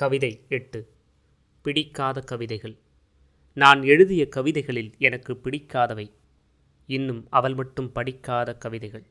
கவிதை எட்டு. பிடிக்காத கவிதைகள். நான் எழுதிய கவிதைகளில் எனக்கு பிடிக்காதவை. இன்னும் அவள் மட்டும் படிக்காத கவிதைகள்.